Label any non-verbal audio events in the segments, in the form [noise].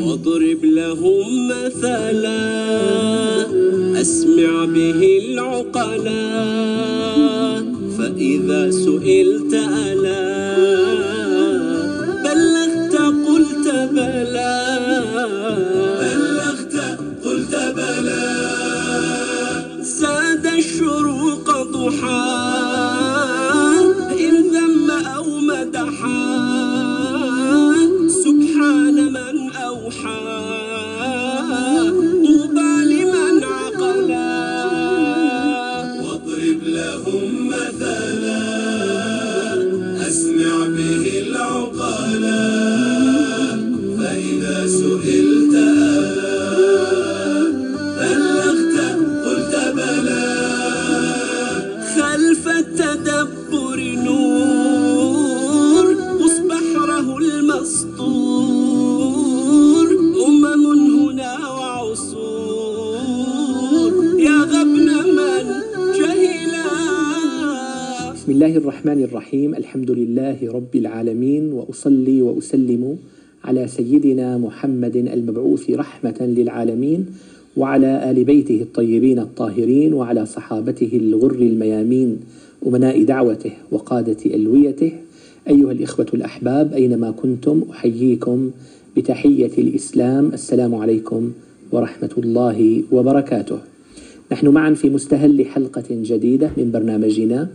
واضرب لهم مثلا أسمع به العقلا فإذا سئلت ألا بلغت قلت بلى. بلغت قلت بلى. زاد الشروق ضحى. من الله الرحمن الرحيم الحمد لله رب العالمين واصلي واسلم على سيدنا محمد المبعوث رحمه للعالمين وعلى ال بيته الطيبين الطاهرين وعلى صحابته الغر الميامين امناء دعوته وقاده الويته ايها الاخوه الاحباب اينما كنتم احييكم بتحيه الاسلام السلام عليكم ورحمه الله وبركاته نحن معا في مستهل حلقة جديدة من برنامجنا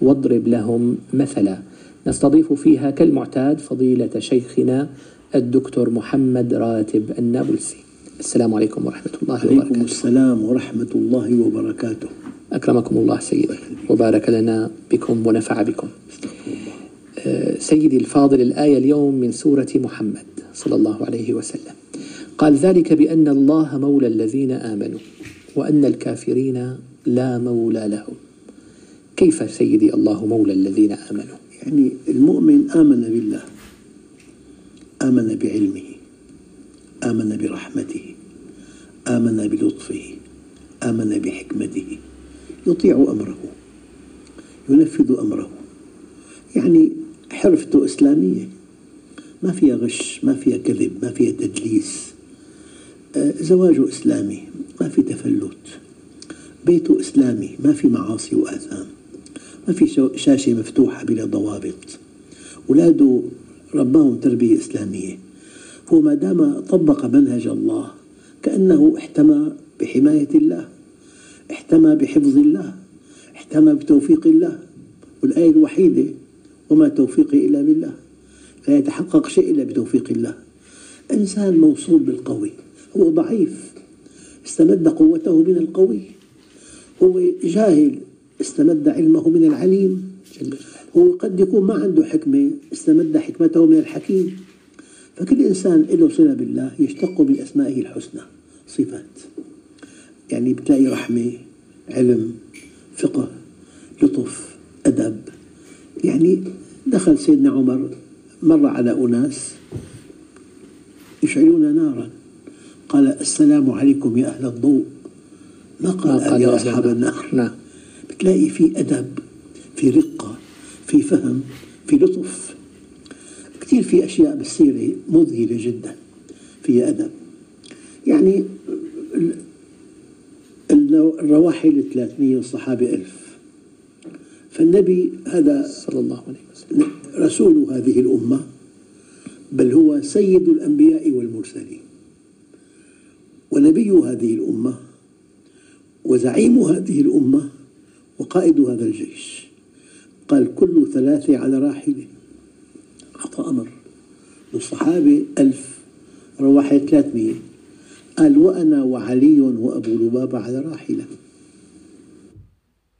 واضرب لهم مثلا. نستضيف فيها كالمعتاد فضيلة شيخنا الدكتور محمد راتب النابلسي. السلام عليكم ورحمة الله عليكم وبركاته. السلام ورحمة الله وبركاته. أكرمكم الله سيدي. وبارك لنا بكم ونفع بكم. آه، سيدي الفاضل الآية اليوم من سورة محمد صلى الله عليه وسلم. قال ذلك بأن الله مولى الذين آمنوا وأن الكافرين لا مولى لهم. كيف سيدي الله مولى الذين آمنوا؟ يعني المؤمن آمن بالله آمن بعلمه آمن برحمته آمن بلطفه آمن بحكمته يطيع أمره ينفذ أمره. يعني حرفته إسلامية ما فيها غش ما فيها كذب ما فيها تدليس. آه، زواجه إسلامي ما في تفلت. بيته إسلامي ما في معاصي وآثام. ما في شاشة مفتوحة بلا ضوابط. أولاده رباهم تربية إسلامية. هو ما دام طبق منهج الله كأنه احتمى بحماية الله احتمى بحفظ الله احتمى بتوفيق الله. والآية الوحيدة وما توفيقي إلا بالله. لا يتحقق شيء إلا بتوفيق الله. إنسان موصول بالقوي. هو ضعيف. استمد قوته من القوي. هو جاهل. استمد علمه من العليم. جل هو قد يكون ما عنده حكمة استمد حكمته من الحكيم. فكل إنسان له صلة بالله يشتق من أسمائه الحسنى صفات. يعني بتلاقي رحمة علم فقه لطف أدب. يعني دخل سيدنا عمر مر على أناس يشعلون نارا. قال السلام عليكم يا أهل الضوء. ما قال, ما قال يا أصحاب النار. نعم. بتلاقي في أدب في رقة في فهم في لطف. كثير في أشياء بالسيرة مذهلة جدا فيها أدب. يعني ال- ال- الرواحل 300 والصحابة ألف. فالنبي هذا صلى الله عليه وسلم. رسول هذه الأمة بل هو سيد الأنبياء والمرسلين. ونبي هذه الأمة وزعيم هذه الأمة وقائد هذا الجيش قال كل ثلاثة على راحلة أعطى أمر للصحابة ألف رواحل 300 قال وأنا وعلي وأبو لبابة على راحلة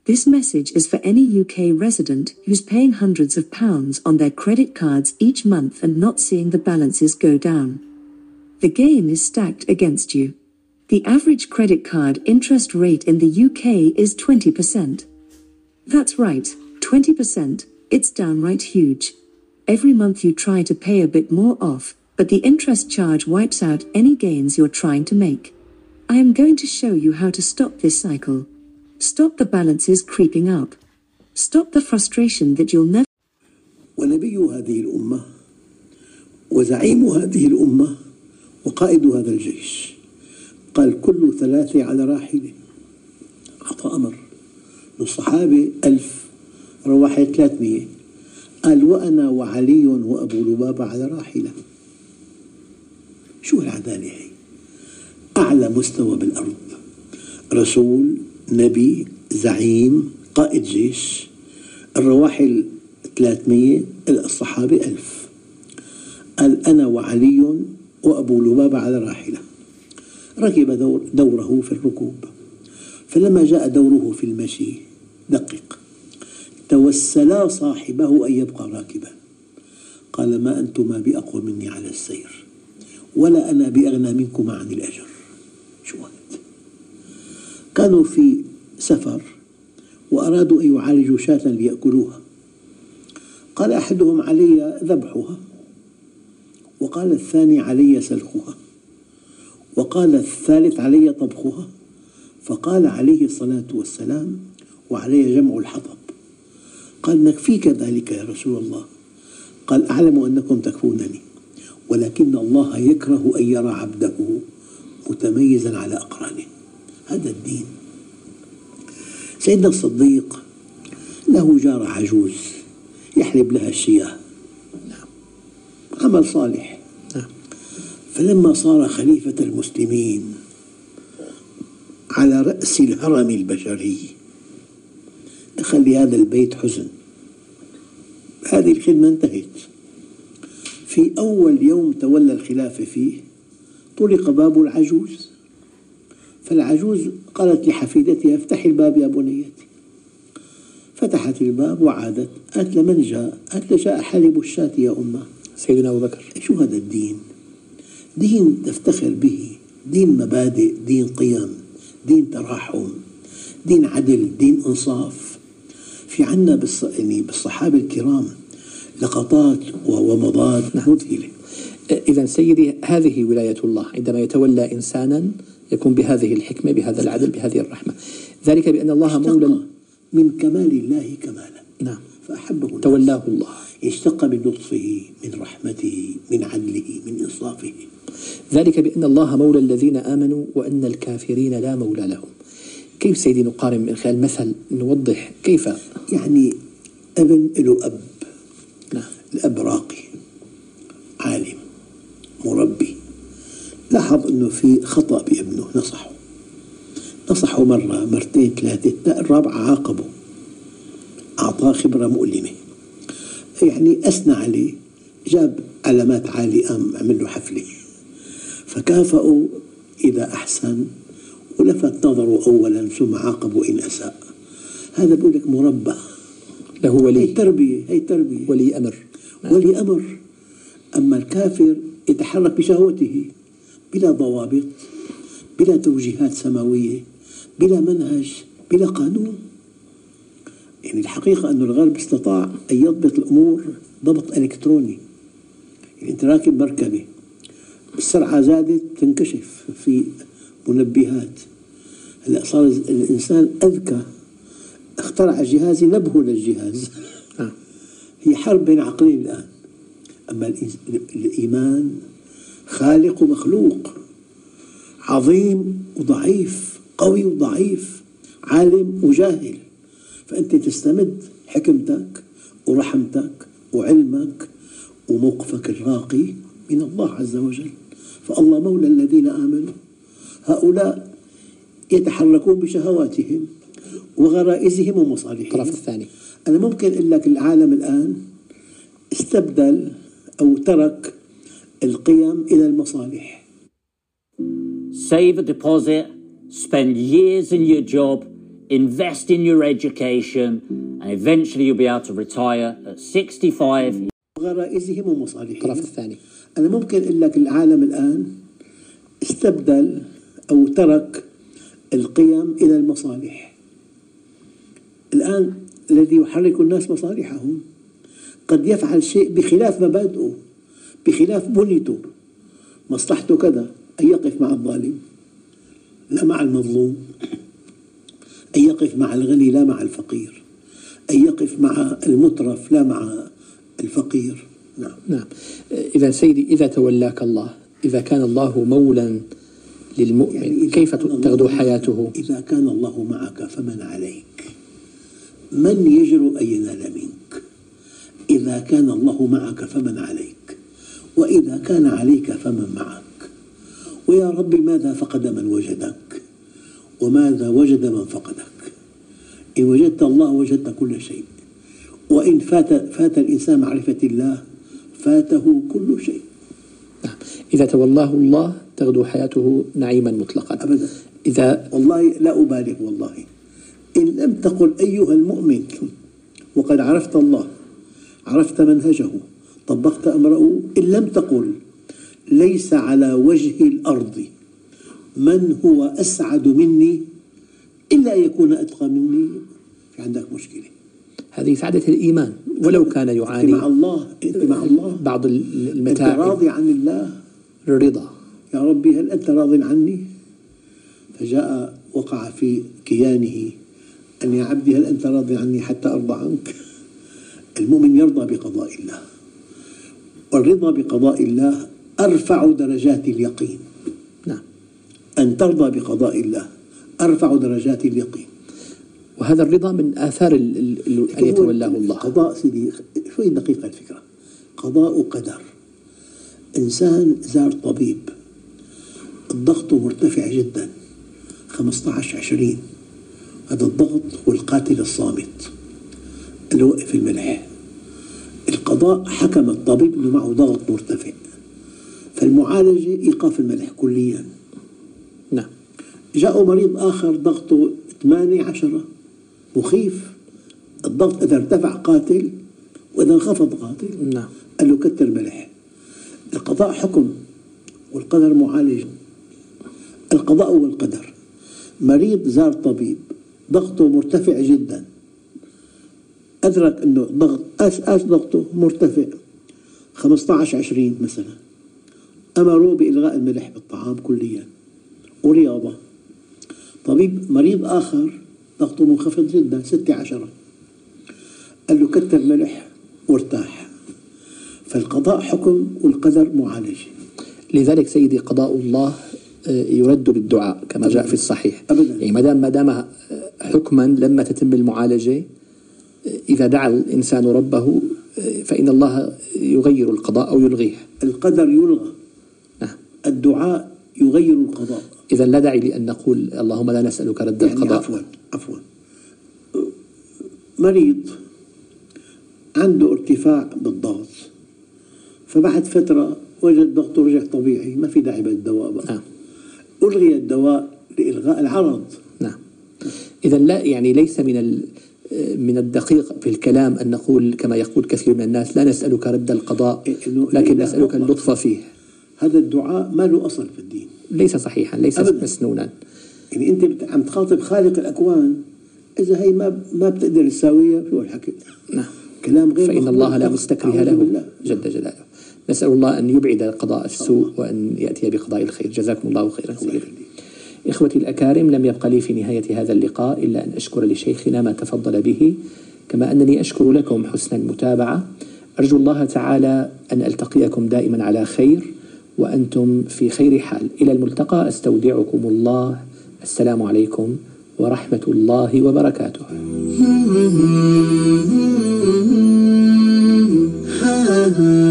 This message is for any UK resident who's paying hundreds of pounds on their credit cards each month and not seeing the balances go down. The game is stacked against you. The average credit card interest rate in the UK is 20%. That's right, 20%. It's downright huge. Every month you try to pay a bit more off, but the interest charge wipes out any gains you're trying to make. I am going to show you how to stop this cycle. Stop the balances creeping up. Stop the frustration that you'll never ونبي هذه الأمة وزعيم هذه الأمة وقائد هذا الجيش قال كل ثلاثة على راحلة أعطى أمر للصحابة ألف رواحل ثلاثمية. قال وأنا وعلي وأبو لبابة على راحلة. شو العدالة هي؟ أعلى مستوى بالأرض. رسول نبي زعيم قائد جيش. الرواحل 300 الصحابة ألف. قال أنا وعلي وأبو لبابة على راحلة. ركب دور دوره في الركوب. فلما جاء دوره في المشي دقق توسلا صاحبه أن يبقى راكبا. قال ما أنتما بأقوى مني على السير ولا أنا بأغنى منكما عن الأجر. شو هذا كانوا في سفر وأرادوا أن يعالجوا شاة ليأكلوها. قال أحدهم علي ذبحها وقال الثاني علي سلخها وقال الثالث علي طبخها فقال عليه الصلاة والسلام وعلي جمع الحطب. قال نكفيك ذلك يا رسول الله. قال أعلم أنكم تكفونني ولكن الله يكره أن يرى عبده متميزا على أقرانه هذا الدين. سيدنا الصديق له جارة عجوز يحلب لها الشياه. عمل صالح. فلما صار خليفة المسلمين على رأس الهرم البشري دخل لهذا البيت حزن. هذه الخدمة انتهت. في أول يوم تولى الخلافة فيه طرق باب العجوز. فالعجوز قالت لحفيدتها افتحي الباب يا بنيتي. فتحت الباب وعادت قالت لمن جاء؟ قالت جاء حالب الشاة يا أمة. سيدنا أبو بكر. شو هذا الدين؟ دين تفتخر به. دين مبادئ دين قيم دين تراحم دين عدل دين إنصاف. في عنا بالص... يعني بالصحابة الكرام لقطات ومضات مذهلة إذا سيدي هذه ولاية الله. عندما يتولى إنسانا يكون بهذه الحكمة بهذا العدل بهذه الرحمة. ذلك بأن الله مولى من كمال الله كمالا. نعم. فأحبه الناس. تولاه الله. اشتق من لطفه من رحمته من عدله من إنصافه. ذلك بأن الله مولى الذين آمنوا وأن الكافرين لا مولى لهم. كيف سيدي نقارن من خلال مثل نوضح كيف يعني ابن له أب؟ نعم الأب راقي عالم مربي. لاحظ أنه في خطأ بابنه نصحه. نصحه مرة مرتين ثلاثة الرابعة عاقبه. أعطاه خبرة مؤلمة. يعني أثنى عليه جاب علامات عالية قام عمل له حفلة. فكافأوا إذا أحسن ولفت نظره أولا ثم عاقبه إن أساء. هذا بقول لك مربى له هي ولي تربية هي تربية. ولي أمر. ولي أمر. أما الكافر يتحرك بشهوته بلا ضوابط بلا توجيهات سماوية بلا منهج بلا قانون. يعني الحقيقة أن الغرب استطاع أن يضبط الأمور ضبط إلكتروني. يعني أنت راكب مركبة السرعة زادت تنكشف في منبهات هلا صار الإنسان أذكى اخترع جهاز ينبه للجهاز. نعم. [laughs] هي حرب بين عقلين الآن. أما الإنس- الإيمان خالق ومخلوق عظيم وضعيف قوي وضعيف عالم وجاهل. فأنت تستمد حكمتك ورحمتك وعلمك وموقفك الراقي من الله عز وجل. فالله مولى الذين آمنوا. هؤلاء يتحركون بشهواتهم وغرائزهم ومصالحهم. الطرف الثاني. أنا ممكن أقول لك العالم الآن استبدل أو ترك القيم إلى المصالح. Save a deposit, spend years in your job, invest in your education, and eventually you'll be able to retire at 65 وغرائزهم ومصالحهم. الطرف الثاني. أنا ممكن أقول لك العالم الآن استبدل أو ترك القيم إلى المصالح. الآن الذي يحرك الناس مصالحهم قد يفعل شيء بخلاف مبادئه بخلاف بنيته. مصلحته كذا أن يقف مع الظالم لا مع المظلوم. أن يقف مع الغني لا مع الفقير. أن يقف مع المترف لا مع الفقير. نعم. نعم. إذا سيدي إذا تولاك الله إذا كان الله مولا للمؤمن يعني كيف تغدو حياته؟ إذا كان الله معك فمن عليك. من يجرؤ أن ينال منك؟ إذا كان الله معك فمن عليك. وإذا كان عليك فمن معك. ويا رب ماذا فقد من وجدك؟ وماذا وجد من فقدك؟ إن وجدت الله وجدت كل شيء. وإن فات فات الإنسان معرفة الله فاته كل شيء. نعم. إذا تولاه الله تغدو حياته نعيما مطلقا. أبدا. إذا والله لا أبالغ والله. إن لم تقل أيها المؤمن وقد عرفت الله عرفت منهجه طبقت أمره إن لم تقل ليس على وجه الأرض من هو أسعد مني إلا أن يكون أتقى مني في عندك مشكلة. هذه سعادة الإيمان. ولو كان يعاني مع الله أنت مع الله. بعض المتاعب. راضي عن الله. الرضا يا ربي هل أنت راض عني؟ فجاء وقع في كيانه أن يا عبدي هل أنت راضي عني حتى أرضى عنك؟ المؤمن يرضى بقضاء الله والرضا بقضاء الله أرفع درجات اليقين. نعم. أن ترضى بقضاء الله أرفع درجات اليقين. وهذا الرضا من آثار ال- ال- ال- أن يتولاه الله. قضاء سيدي شوي دقيقة الفكرة. قضاء قدر. إنسان زار طبيب. الضغط مرتفع جدا. 15 20 هذا الضغط هو القاتل الصامت. اللي وقف الملح القضاء حكم الطبيب إنه معه ضغط مرتفع. فالمعالجة إيقاف الملح كليا. نعم. جاء مريض آخر ضغطه 8 10 مخيف. الضغط إذا ارتفع قاتل وإذا انخفض قاتل. نعم. قال له كتر ملح القضاء حكم والقدر معالج. القضاء والقدر. مريض زار طبيب ضغطه مرتفع جدا. أدرك أنه ضغط أس أس ضغطه؟ مرتفع. 15 20 مثلا. أمروا بإلغاء الملح بالطعام كليا. ورياضة. طبيب مريض آخر ضغطه منخفض جدا ستة عشرة قال له كتر ملح وارتاح. فالقضاء حكم والقدر معالجة لذلك سيدي قضاء الله يرد بالدعاء كما جاء في الصحيح. أبداً. يعني ما دام ما دام آه، حكما لما تتم المعالجة آه، إذا دعا الإنسان ربه آه، فإن الله يغير القضاء أو يلغيه. القدر يلغى. نعم. الدعاء يغير القضاء. إذا لا داعي لأن نقول اللهم لا نسألك رد يعني القضاء. عفوا عفوا. مريض عنده ارتفاع بالضغط فبعد فترة وجد ضغطه رجع طبيعي ما في داعي بالدواء بقى. نعم. ألغي الدواء لإلغاء العرض نعم إذا لا يعني ليس من ال من الدقيق في الكلام أن نقول كما يقول كثير من الناس لا نسألك رد القضاء إيه، لكن نسألك. اللطف فيه هذا الدعاء ما له أصل في الدين ليس صحيحا ليس أبداً. مسنونا يعني أنت بت- عم تخاطب خالق الأكوان إذا هي ما ما بتقدر تساويها شو الحكي نعم كلام غير فإن. الله لا مستكره له. جل جلاله نسأل الله أن يبعد قضاء السوء وأن يأتي بقضاء الخير. جزاكم الله خيرا. إخوتي الأكارم لم يبق لي في نهاية هذا اللقاء إلا أن أشكر لشيخنا ما تفضل به. كما أنني أشكر لكم حسن المتابعة. أرجو الله تعالى أن ألتقيكم دائما على خير وأنتم في خير حال. إلى الملتقى أستودعكم الله. السلام عليكم ورحمة الله وبركاته. [laughs]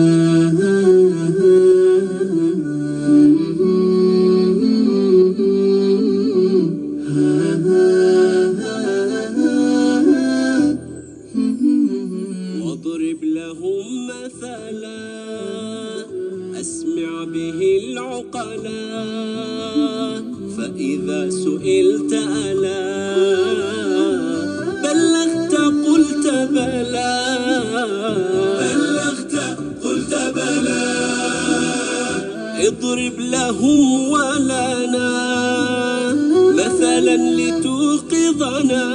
العقلا فإذا سئلت ألا. بلغت قلت بلى. بلغت قلت بلى. اضرب لهم ولنا. مثلا لتوقظنا.